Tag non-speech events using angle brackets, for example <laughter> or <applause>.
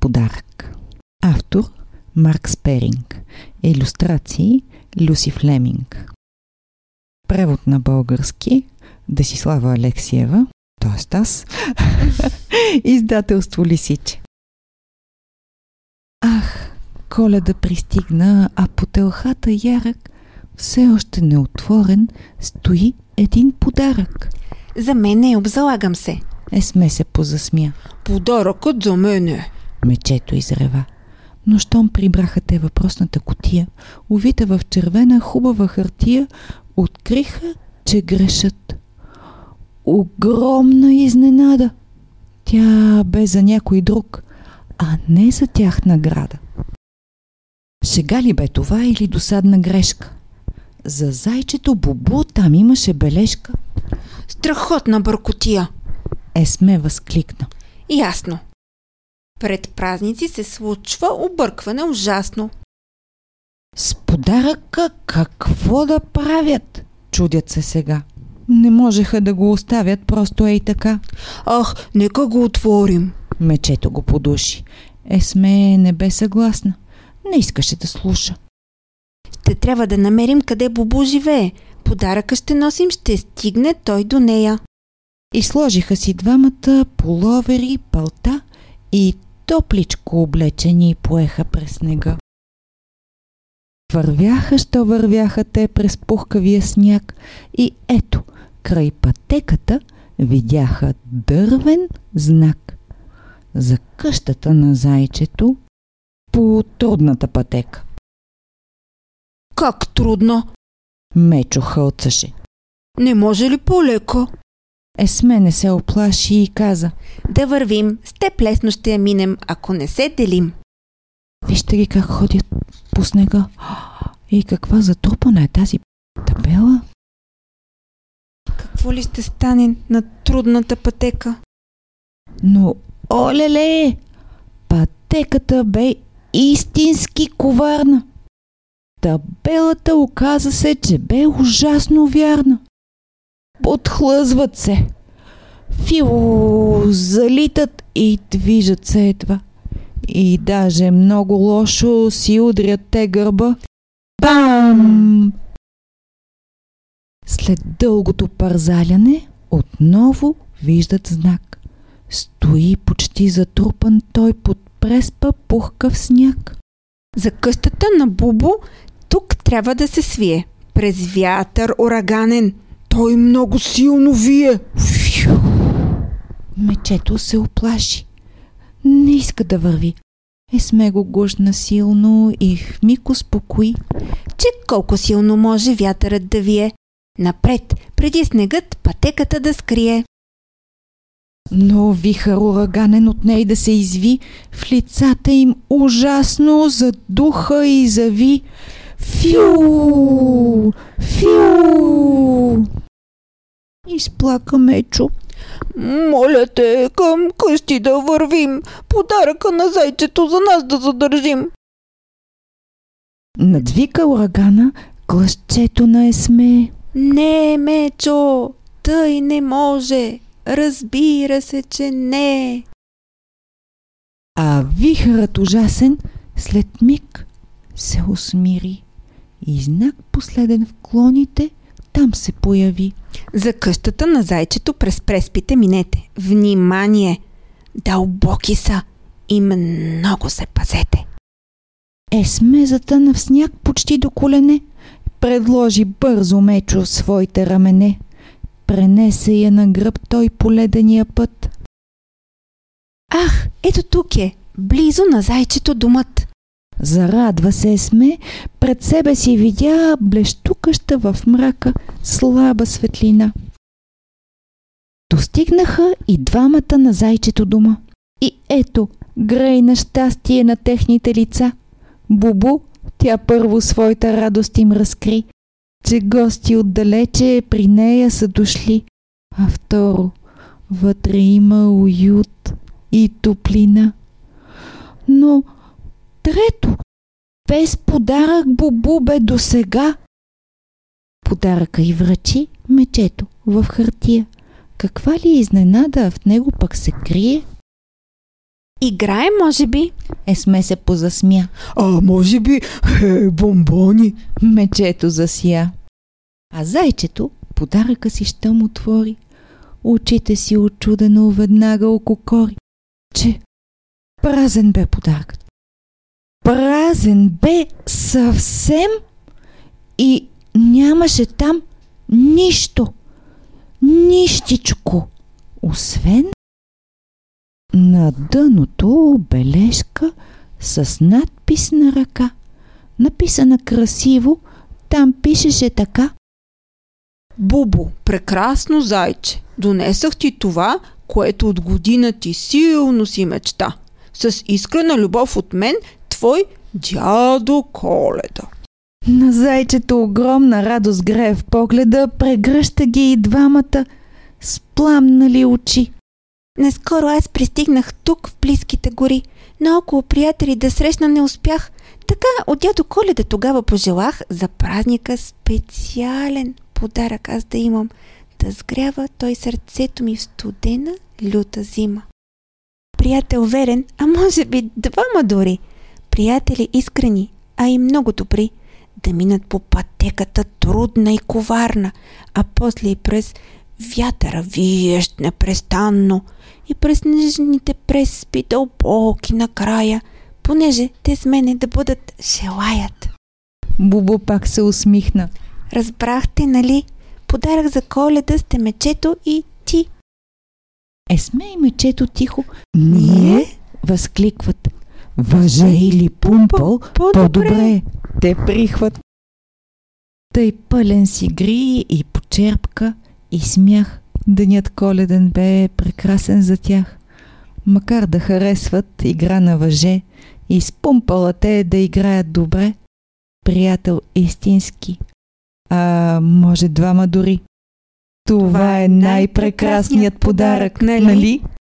подарък. Автор Марк Сперинг. Иллюстрации Люси Флеминг. Превод на български Десислава Алексиева, т.е. аз. <laughs> Издателство Лисиче. Ах, коледа пристигна, а по телхата ярък, все още неотворен, стои един подарък. За мен е, обзалагам се. Есме се позасмя. Подаръкът за мене. Мечето изрева. Но щом прибраха те въпросната котия, увита в червена хубава хартия, откриха, че грешат. Огромна изненада! Тя бе за някой друг, а не за тях награда. Шега ли бе това или досадна грешка? За зайчето Бубу там имаше бележка. Страхотна бъркотия. Есме възкликна. Ясно. Пред празници се случва объркване ужасно. С подаръка какво да правят? Чудят се сега. Не можеха да го оставят просто ей така. Ах, нека го отворим. Мечето го подуши. Есме не бе съгласна. Не искаше да слуша. Ще трябва да намерим къде Бубу живее. Подаръка ще носим, ще стигне той до нея. И сложиха си двамата половери, палта и топличко облечени и поеха през снега. Вървяха, що вървяха те през пухкавия сняг и ето, край пътеката видяха дървен знак за къщата на зайчето по трудната пътека. Как трудно? Мечо хълцаше. Не може ли по-леко? Есме не се оплаши и каза. Да вървим, с теб лесно ще я минем, ако не се делим. Вижте ги как ходят по снега. <gasps> И каква затрупана е тази табела? Какво ли ще стане на трудната пътека? Но, олеле, пътеката бе истински коварна. Табелата оказа се, че бе ужасно вярна. Подхлъзват се. Фило, залитат и движат се едва. И даже много лошо си удрят те гърба. Бам! След дългото парзаляне отново виждат знак. Стои почти затрупан той под преспа пухкав сняг. За къщата на Бубо тук трябва да се свие. През вятър ураганен. Той много силно вие. Фью! Мечето се оплаши. Не иска да върви. Есме го гушна силно и в миг успокои. Че колко силно може вятърът да вие. Напред, преди снегът пътеката да скрие. Но вихър ураганен от ней да се изви, в лицата им ужасно задуха и зави. Фю! Фю! Изплака Мечо. Моля те, към къщи да вървим. Подаръка на зайчето за нас да задържим. Надвика урагана гласчето на Есме. Не, Мечо, тъй не може. Разбира се, че не. А вихърът ужасен след миг се усмири и знак последен в клоните там се появи. За къщата на зайчето през преспите минете. Внимание! Дълбоки са и много се пазете. Есме затъна в сняг почти до колене. Предложи бързо мечо своите рамене. Пренесе я на гръб той по ледения път. Ах, ето тук е, близо на зайчето думът. Зарадва се Есме, пред себе си видя блещукаща в мрака слаба светлина. Достигнаха и двамата на зайчето дома. И ето, грей на щастие на техните лица. Бубу, тя първо своята радост им разкри, че гости отдалече при нея са дошли. А второ, вътре има уют и топлина. Но трето, без подарък Бубу бе до сега. Подаръка и връчи мечето в хартия. Каква ли изненада в него пък се крие? Играе, може би. Есме се позасмя. А може би е, бомбони. Мечето засия. А зайчето подаръка си щом отвори. Очите си очудено веднага ококори, че празен бе подаръкът. Празен бе съвсем и нямаше там нищо, нищичко, освен на дъното бележка с надпис на ръка, написана красиво, там пишеше така. Бубо, прекрасно зайче, донесах ти това, което от година ти силно си мечта. С искрена любов от мен, твой дядо Коледа. На зайчето огромна радост грее в погледа, прегръща ги и двамата с пламнали очи. Наскоро аз пристигнах тук в близките гори, но около приятели да срещна не успях. Така от дядо Коледа тогава пожелах за празника специален подарък аз да имам, да сгрява той сърцето ми в студена люта зима. Приятел верен, а може би двама дори. Приятели искрени, а и много добри. Да минат по пътеката трудна и коварна, а после и през вятъра виещ непрестанно и през нежните преспи дълбоки накрая, понеже те с мене да бъдат желаят. Бубо пак се усмихна. Разбрахте, нали? Подарък за коледа сте мечето и ти. Есме и мечето тихо Ние? възкликват. Въже или пумпъл, по-добре. Те прихват. Тъй пълен си гри и почерпка и смях. Денят коледен бе прекрасен за тях. Макар да харесват игра на въже и с пумпала те да играят добре, приятел истински, а може двама дори. Това, Това е най-прекрасният подарък, нали? нали?